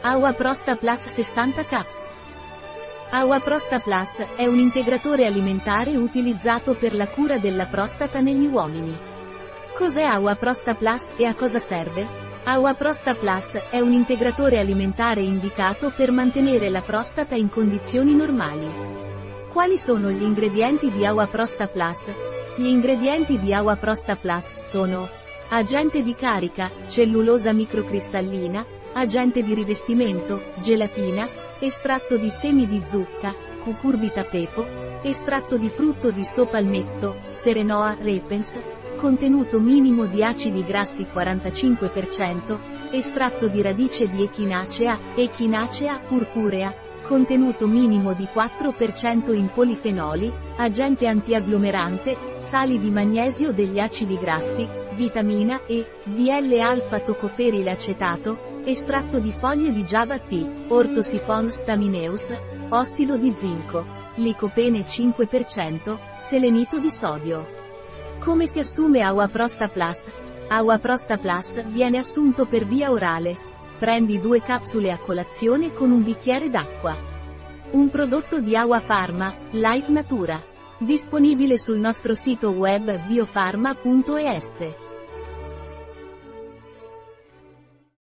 Aua Prosta Plus 60 Caps. Aua Prosta Plus è un integratore alimentare utilizzato per la cura della prostata negli uomini. Cos'è Aua Prosta Plus e a cosa serve? Aua Prosta Plus è un integratore alimentare indicato per mantenere la prostata in condizioni normali. Quali sono gli ingredienti di Aua Prosta Plus? Gli ingredienti di Aua Prosta Plus sono agente di carica, cellulosa microcristallina, agente di rivestimento, gelatina, estratto di semi di zucca, cucurbita pepo, estratto di frutto di sopalmetto, serenoa repens, contenuto minimo di acidi grassi 45%, estratto di radice di echinacea, echinacea purpurea, contenuto minimo di 4% in polifenoli, agente antiagglomerante, sali di magnesio degli acidi grassi, vitamina E, DL-alfa-tocoferil acetato, Estratto di foglie di Java T, Ortosiphon stamineus, ossido di zinco, licopene 5%, selenito di sodio. Come si assume Aua Prosta Plus? Aua Prosta Plus viene assunto per via orale. Prendi due capsule a colazione con un bicchiere d'acqua. Un prodotto di Aua Pharma, Life Natura. Disponibile sul nostro sito web biofarma.es.